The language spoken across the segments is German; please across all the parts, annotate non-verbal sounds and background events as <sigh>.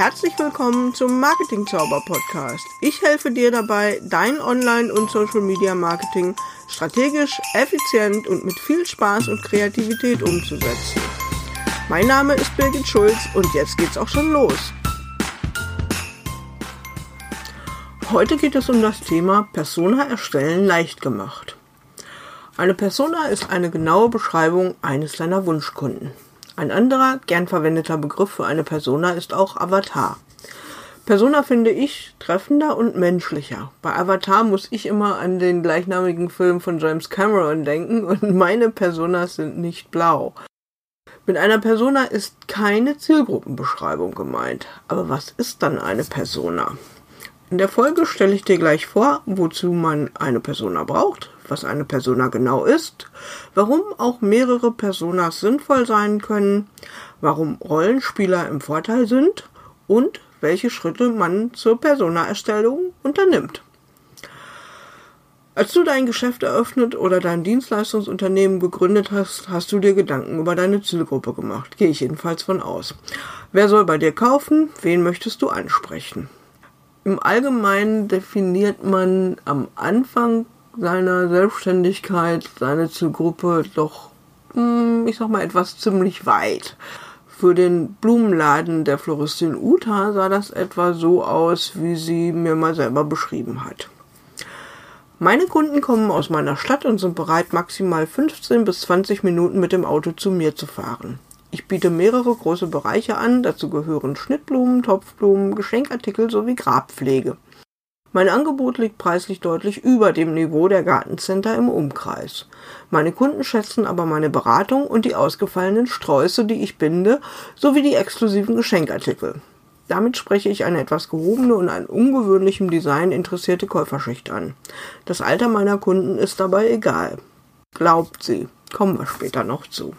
Herzlich willkommen zum Marketing Zauber Podcast. Ich helfe dir dabei, dein Online- und Social Media Marketing strategisch, effizient und mit viel Spaß und Kreativität umzusetzen. Mein Name ist Birgit Schulz und jetzt geht's auch schon los. Heute geht es um das Thema Persona erstellen leicht gemacht. Eine Persona ist eine genaue Beschreibung eines deiner Wunschkunden. Ein anderer, gern verwendeter Begriff für eine Persona ist auch Avatar. Persona finde ich treffender und menschlicher. Bei Avatar muss ich immer an den gleichnamigen Film von James Cameron denken <laughs> und meine Personas sind nicht blau. Mit einer Persona ist keine Zielgruppenbeschreibung gemeint. Aber was ist dann eine Persona? In der Folge stelle ich dir gleich vor, wozu man eine Persona braucht, was eine Persona genau ist, warum auch mehrere Personas sinnvoll sein können, warum Rollenspieler im Vorteil sind und welche Schritte man zur Persona-Erstellung unternimmt. Als du dein Geschäft eröffnet oder dein Dienstleistungsunternehmen gegründet hast, hast du dir Gedanken über deine Zielgruppe gemacht. Gehe ich jedenfalls von aus. Wer soll bei dir kaufen? Wen möchtest du ansprechen? Im Allgemeinen definiert man am Anfang seiner Selbstständigkeit seine Zielgruppe doch, hm, ich sag mal, etwas ziemlich weit. Für den Blumenladen der Floristin Uta sah das etwa so aus, wie sie mir mal selber beschrieben hat. Meine Kunden kommen aus meiner Stadt und sind bereit, maximal 15 bis 20 Minuten mit dem Auto zu mir zu fahren. Ich biete mehrere große Bereiche an, dazu gehören Schnittblumen, Topfblumen, Geschenkartikel sowie Grabpflege. Mein Angebot liegt preislich deutlich über dem Niveau der Gartencenter im Umkreis. Meine Kunden schätzen aber meine Beratung und die ausgefallenen Sträuße, die ich binde, sowie die exklusiven Geschenkartikel. Damit spreche ich eine etwas gehobene und an ungewöhnlichem Design interessierte Käuferschicht an. Das Alter meiner Kunden ist dabei egal. Glaubt sie. Kommen wir später noch zu.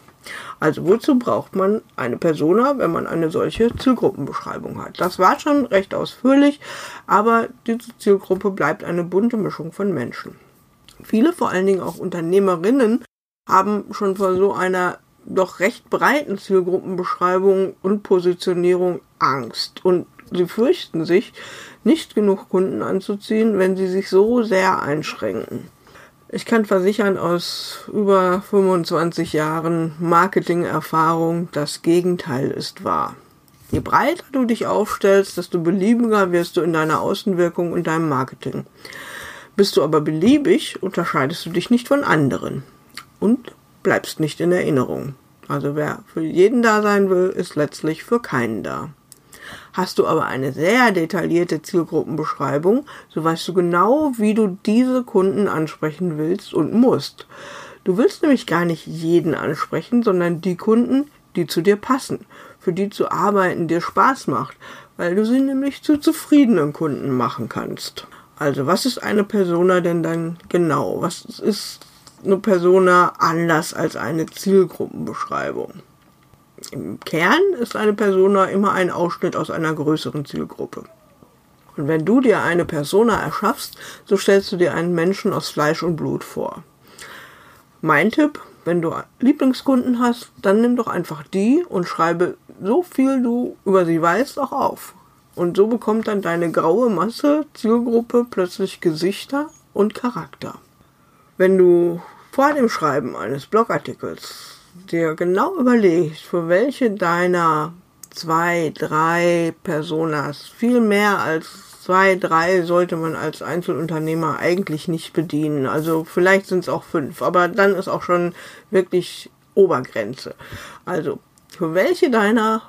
Also wozu braucht man eine Persona, wenn man eine solche Zielgruppenbeschreibung hat? Das war schon recht ausführlich, aber diese Zielgruppe bleibt eine bunte Mischung von Menschen. Viele, vor allen Dingen auch Unternehmerinnen, haben schon vor so einer doch recht breiten Zielgruppenbeschreibung und Positionierung Angst und sie fürchten sich, nicht genug Kunden anzuziehen, wenn sie sich so sehr einschränken. Ich kann versichern aus über 25 Jahren Marketingerfahrung, das Gegenteil ist wahr. Je breiter du dich aufstellst, desto beliebiger wirst du in deiner Außenwirkung und deinem Marketing. Bist du aber beliebig, unterscheidest du dich nicht von anderen und bleibst nicht in Erinnerung. Also wer für jeden da sein will, ist letztlich für keinen da. Hast du aber eine sehr detaillierte Zielgruppenbeschreibung, so weißt du genau, wie du diese Kunden ansprechen willst und musst. Du willst nämlich gar nicht jeden ansprechen, sondern die Kunden, die zu dir passen, für die zu arbeiten dir Spaß macht, weil du sie nämlich zu zufriedenen Kunden machen kannst. Also, was ist eine Persona denn dann genau? Was ist eine Persona anders als eine Zielgruppenbeschreibung? Im Kern ist eine Persona immer ein Ausschnitt aus einer größeren Zielgruppe. Und wenn du dir eine Persona erschaffst, so stellst du dir einen Menschen aus Fleisch und Blut vor. Mein Tipp, wenn du Lieblingskunden hast, dann nimm doch einfach die und schreibe so viel du über sie weißt auch auf. Und so bekommt dann deine graue Masse Zielgruppe plötzlich Gesichter und Charakter. Wenn du vor dem Schreiben eines Blogartikels dir genau überlegst, für welche deiner zwei, drei Personas, viel mehr als zwei, drei sollte man als Einzelunternehmer eigentlich nicht bedienen. Also vielleicht sind es auch fünf, aber dann ist auch schon wirklich Obergrenze. Also für welche deiner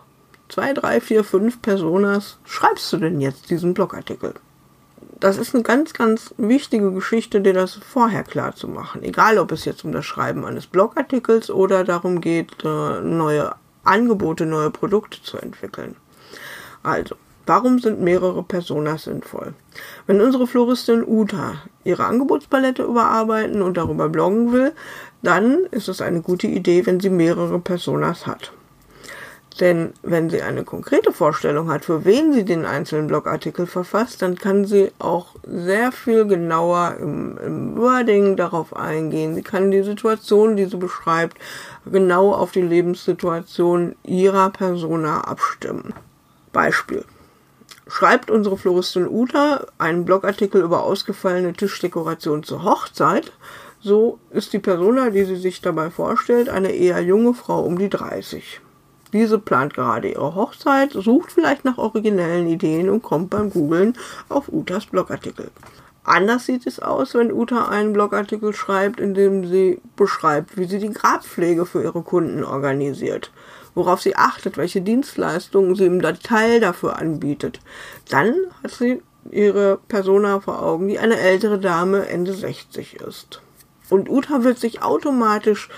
zwei, drei, vier, fünf Personas schreibst du denn jetzt diesen Blogartikel? Das ist eine ganz, ganz wichtige Geschichte, dir das vorher klar zu machen. Egal, ob es jetzt um das Schreiben eines Blogartikels oder darum geht, äh, neue Angebote, neue Produkte zu entwickeln. Also, warum sind mehrere Personas sinnvoll? Wenn unsere Floristin Uta ihre Angebotspalette überarbeiten und darüber bloggen will, dann ist es eine gute Idee, wenn sie mehrere Personas hat. Denn wenn sie eine konkrete Vorstellung hat, für wen sie den einzelnen Blogartikel verfasst, dann kann sie auch sehr viel genauer im, im Wording darauf eingehen. Sie kann die Situation, die sie beschreibt, genau auf die Lebenssituation ihrer Persona abstimmen. Beispiel. Schreibt unsere Floristin Uta einen Blogartikel über ausgefallene Tischdekoration zur Hochzeit, so ist die Persona, die sie sich dabei vorstellt, eine eher junge Frau um die 30. Diese plant gerade ihre Hochzeit, sucht vielleicht nach originellen Ideen und kommt beim Googlen auf Utas Blogartikel. Anders sieht es aus, wenn Uta einen Blogartikel schreibt, in dem sie beschreibt, wie sie die Grabpflege für ihre Kunden organisiert, worauf sie achtet, welche Dienstleistungen sie im Detail dafür anbietet. Dann hat sie ihre Persona vor Augen, die eine ältere Dame Ende 60 ist. Und Uta wird sich automatisch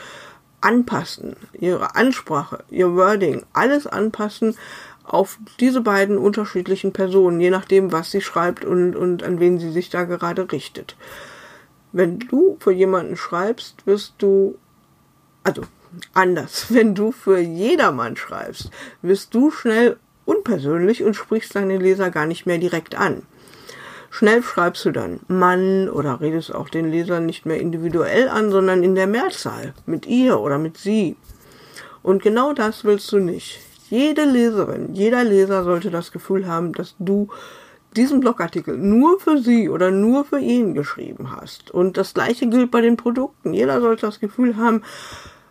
anpassen, ihre Ansprache, ihr Wording, alles anpassen auf diese beiden unterschiedlichen Personen, je nachdem, was sie schreibt und, und an wen sie sich da gerade richtet. Wenn du für jemanden schreibst, wirst du, also anders, <laughs> wenn du für jedermann schreibst, wirst du schnell unpersönlich und sprichst deine Leser gar nicht mehr direkt an. Schnell schreibst du dann Mann oder redest auch den Leser nicht mehr individuell an, sondern in der Mehrzahl, mit ihr oder mit sie. Und genau das willst du nicht. Jede Leserin, jeder Leser sollte das Gefühl haben, dass du diesen Blogartikel nur für sie oder nur für ihn geschrieben hast. Und das gleiche gilt bei den Produkten. Jeder sollte das Gefühl haben,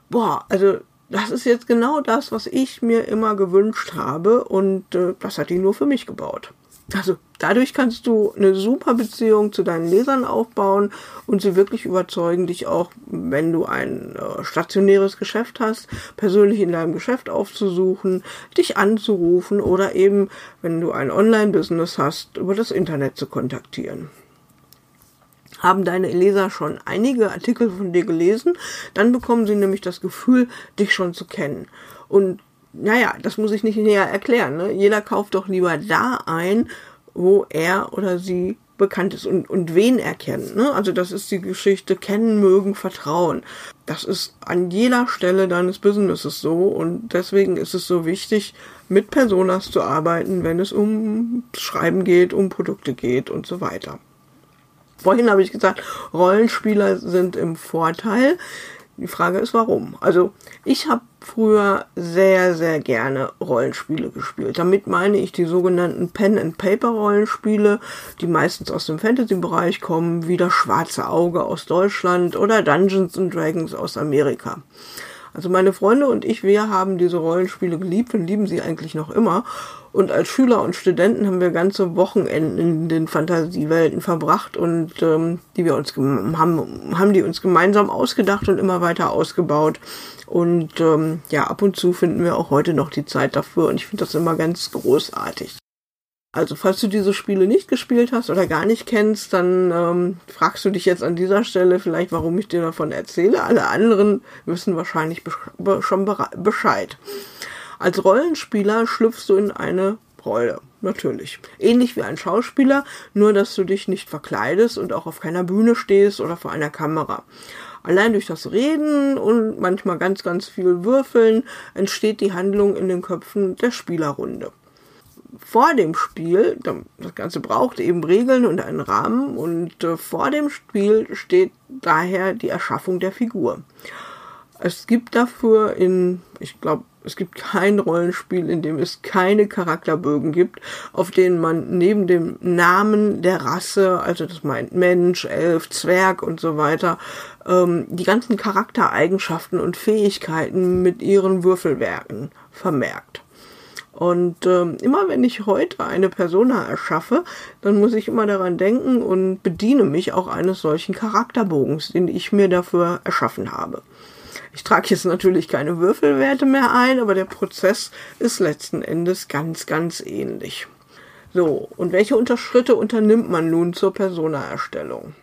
boah, also das ist jetzt genau das, was ich mir immer gewünscht habe und äh, das hat die nur für mich gebaut. Also dadurch kannst du eine super Beziehung zu deinen Lesern aufbauen und sie wirklich überzeugen, dich auch, wenn du ein äh, stationäres Geschäft hast, persönlich in deinem Geschäft aufzusuchen, dich anzurufen oder eben, wenn du ein Online-Business hast, über das Internet zu kontaktieren. Haben deine Leser schon einige Artikel von dir gelesen, dann bekommen sie nämlich das Gefühl, dich schon zu kennen. Und naja, das muss ich nicht näher erklären. Ne? Jeder kauft doch lieber da ein, wo er oder sie bekannt ist und, und wen er kennt. Ne? Also das ist die Geschichte kennen, mögen, vertrauen. Das ist an jeder Stelle deines Businesses so und deswegen ist es so wichtig, mit Personas zu arbeiten, wenn es um Schreiben geht, um Produkte geht und so weiter. Vorhin habe ich gesagt, Rollenspieler sind im Vorteil. Die Frage ist, warum? Also ich habe früher sehr, sehr gerne Rollenspiele gespielt. Damit meine ich die sogenannten Pen-and-Paper-Rollenspiele, die meistens aus dem Fantasy-Bereich kommen, wie das Schwarze Auge aus Deutschland oder Dungeons and Dragons aus Amerika. Also meine Freunde und ich, wir haben diese Rollenspiele geliebt und lieben sie eigentlich noch immer. Und als Schüler und Studenten haben wir ganze Wochenenden in den Fantasiewelten verbracht und ähm, die wir uns haben, haben die uns gemeinsam ausgedacht und immer weiter ausgebaut. Und ähm, ja, ab und zu finden wir auch heute noch die Zeit dafür und ich finde das immer ganz großartig. Also falls du diese Spiele nicht gespielt hast oder gar nicht kennst, dann ähm, fragst du dich jetzt an dieser Stelle vielleicht, warum ich dir davon erzähle. Alle anderen wissen wahrscheinlich schon Bescheid. Als Rollenspieler schlüpfst du in eine Rolle, natürlich. Ähnlich wie ein Schauspieler, nur dass du dich nicht verkleidest und auch auf keiner Bühne stehst oder vor einer Kamera. Allein durch das Reden und manchmal ganz, ganz viel Würfeln entsteht die Handlung in den Köpfen der Spielerrunde vor dem Spiel, das Ganze braucht eben Regeln und einen Rahmen und äh, vor dem Spiel steht daher die Erschaffung der Figur. Es gibt dafür in, ich glaube, es gibt kein Rollenspiel, in dem es keine Charakterbögen gibt, auf denen man neben dem Namen der Rasse, also das meint Mensch, Elf, Zwerg und so weiter, ähm, die ganzen Charaktereigenschaften und Fähigkeiten mit ihren Würfelwerken vermerkt. Und ähm, immer wenn ich heute eine Persona erschaffe, dann muss ich immer daran denken und bediene mich auch eines solchen Charakterbogens, den ich mir dafür erschaffen habe. Ich trage jetzt natürlich keine Würfelwerte mehr ein, aber der Prozess ist letzten Endes ganz, ganz ähnlich. So, und welche Unterschritte unternimmt man nun zur Persona-Erstellung?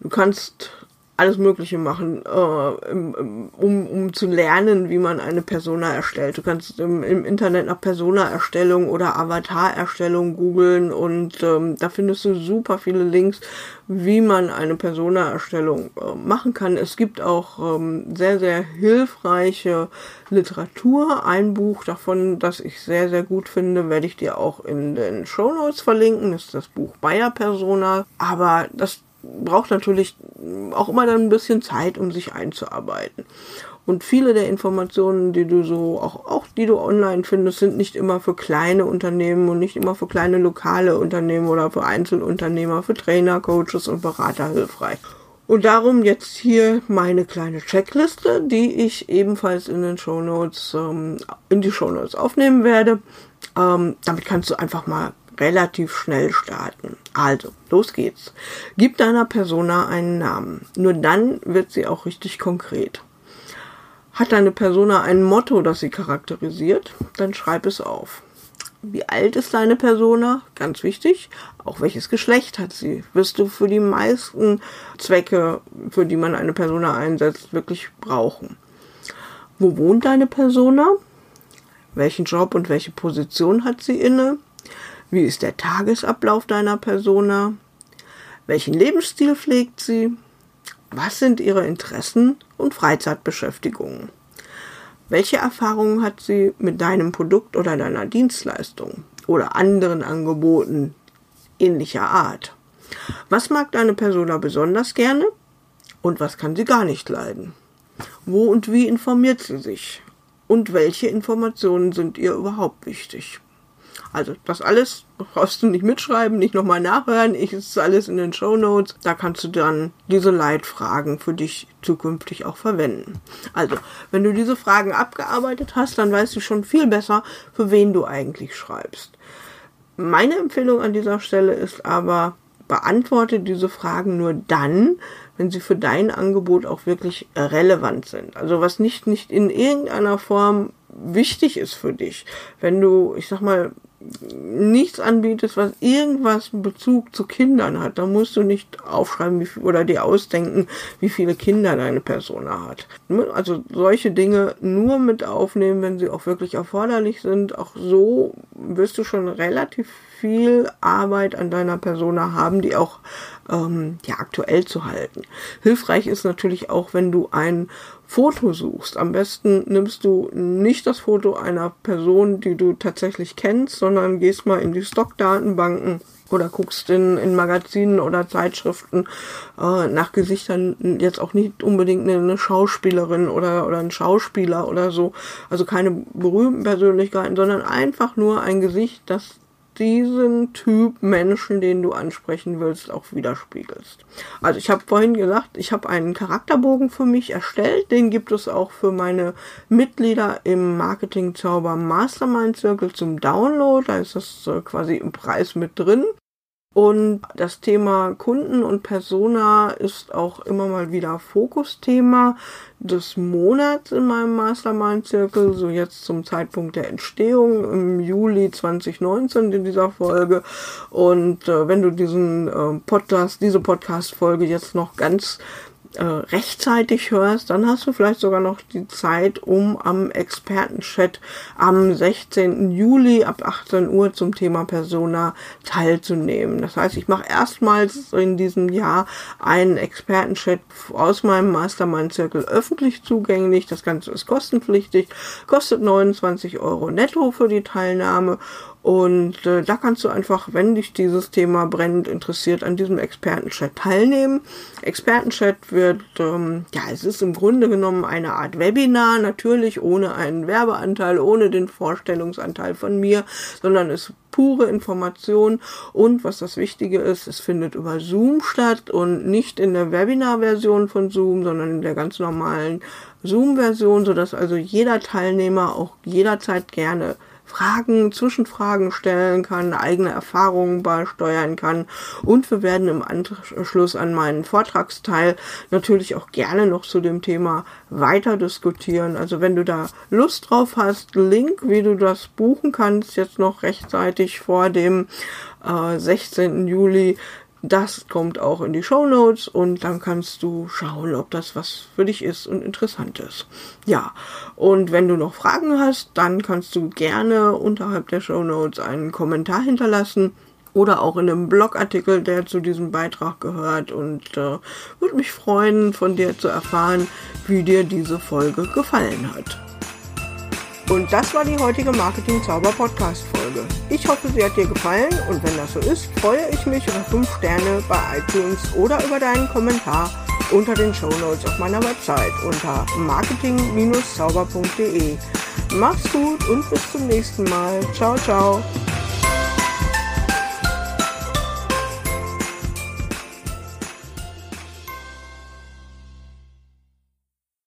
Du kannst alles Mögliche machen, äh, um, um zu lernen, wie man eine Persona erstellt. Du kannst im, im Internet nach Persona-Erstellung oder Avatar-Erstellung googeln und ähm, da findest du super viele Links, wie man eine Persona-Erstellung äh, machen kann. Es gibt auch ähm, sehr, sehr hilfreiche Literatur. Ein Buch davon, das ich sehr, sehr gut finde, werde ich dir auch in den Show Notes verlinken. Das ist das Buch Bayer Persona. Aber das braucht natürlich auch immer dann ein bisschen Zeit, um sich einzuarbeiten. Und viele der Informationen, die du so, auch, auch die du online findest, sind nicht immer für kleine Unternehmen und nicht immer für kleine lokale Unternehmen oder für Einzelunternehmer, für Trainer, Coaches und Berater hilfreich. Und darum jetzt hier meine kleine Checkliste, die ich ebenfalls in den Shownotes, ähm, in die Shownotes aufnehmen werde. Ähm, damit kannst du einfach mal relativ schnell starten. Also, los geht's. Gib deiner Persona einen Namen. Nur dann wird sie auch richtig konkret. Hat deine Persona ein Motto, das sie charakterisiert, dann schreib es auf. Wie alt ist deine Persona? Ganz wichtig. Auch welches Geschlecht hat sie? Wirst du für die meisten Zwecke, für die man eine Persona einsetzt, wirklich brauchen. Wo wohnt deine Persona? Welchen Job und welche Position hat sie inne? Wie ist der Tagesablauf deiner Persona? Welchen Lebensstil pflegt sie? Was sind ihre Interessen und Freizeitbeschäftigungen? Welche Erfahrungen hat sie mit deinem Produkt oder deiner Dienstleistung oder anderen Angeboten ähnlicher Art? Was mag deine Persona besonders gerne und was kann sie gar nicht leiden? Wo und wie informiert sie sich? Und welche Informationen sind ihr überhaupt wichtig? Also das alles brauchst du nicht mitschreiben, nicht nochmal nachhören. Ich ist alles in den Show Notes. Da kannst du dann diese Leitfragen für dich zukünftig auch verwenden. Also, wenn du diese Fragen abgearbeitet hast, dann weißt du schon viel besser, für wen du eigentlich schreibst. Meine Empfehlung an dieser Stelle ist aber, beantworte diese Fragen nur dann, wenn sie für dein Angebot auch wirklich relevant sind. Also was nicht, nicht in irgendeiner Form wichtig ist für dich. Wenn du, ich sag mal, nichts anbietest, was irgendwas in Bezug zu Kindern hat, dann musst du nicht aufschreiben wie oder dir ausdenken, wie viele Kinder deine Persona hat. Also solche Dinge nur mit aufnehmen, wenn sie auch wirklich erforderlich sind. Auch so wirst du schon relativ viel Arbeit an deiner Persona haben, die auch ähm, ja, aktuell zu halten. Hilfreich ist natürlich auch, wenn du ein Foto suchst. Am besten nimmst du nicht das Foto einer Person, die du tatsächlich kennst, sondern gehst mal in die Stockdatenbanken oder guckst in, in Magazinen oder Zeitschriften äh, nach Gesichtern jetzt auch nicht unbedingt eine, eine Schauspielerin oder, oder ein Schauspieler oder so, also keine berühmten Persönlichkeiten, sondern einfach nur ein Gesicht, das diesen Typ Menschen, den du ansprechen willst, auch widerspiegelst. Also ich habe vorhin gesagt, ich habe einen Charakterbogen für mich erstellt. Den gibt es auch für meine Mitglieder im Marketing Zauber Mastermind Circle zum Download. Da ist das äh, quasi im Preis mit drin. Und das Thema Kunden und Persona ist auch immer mal wieder Fokusthema des Monats in meinem Mastermind-Zirkel, so jetzt zum Zeitpunkt der Entstehung im Juli 2019 in dieser Folge. Und äh, wenn du diesen äh, Podcast, diese Podcast-Folge jetzt noch ganz äh, rechtzeitig hörst, dann hast du vielleicht sogar noch die Zeit, um am Expertenchat am 16. Juli ab 18 Uhr zum Thema Persona teilzunehmen. Das heißt, ich mache erstmals in diesem Jahr einen Expertenchat aus meinem Mastermind-Zirkel öffentlich zugänglich. Das Ganze ist kostenpflichtig, kostet 29 Euro netto für die Teilnahme und äh, da kannst du einfach, wenn dich dieses Thema brennend interessiert, an diesem Expertenchat teilnehmen. Expertenchat wird, ähm, ja, es ist im Grunde genommen eine Art Webinar, natürlich ohne einen Werbeanteil, ohne den Vorstellungsanteil von mir, sondern es pure Information und was das Wichtige ist, es findet über Zoom statt und nicht in der Webinar-Version von Zoom, sondern in der ganz normalen Zoom-Version, sodass also jeder Teilnehmer auch jederzeit gerne Fragen, Zwischenfragen stellen kann, eigene Erfahrungen beisteuern kann. Und wir werden im Anschluss an meinen Vortragsteil natürlich auch gerne noch zu dem Thema weiter diskutieren. Also wenn du da Lust drauf hast, Link, wie du das buchen kannst, jetzt noch rechtzeitig vor dem äh, 16. Juli das kommt auch in die Show Notes und dann kannst du schauen, ob das was für dich ist und interessant ist. Ja, und wenn du noch Fragen hast, dann kannst du gerne unterhalb der Show Notes einen Kommentar hinterlassen oder auch in einem Blogartikel, der zu diesem Beitrag gehört und äh, würde mich freuen, von dir zu erfahren, wie dir diese Folge gefallen hat. Und das war die heutige Marketing Zauber Podcast Folge. Ich hoffe, sie hat dir gefallen und wenn das so ist, freue ich mich über 5 Sterne bei iTunes oder über deinen Kommentar unter den Show Notes auf meiner Website unter marketing-zauber.de. Mach's gut und bis zum nächsten Mal. Ciao, ciao.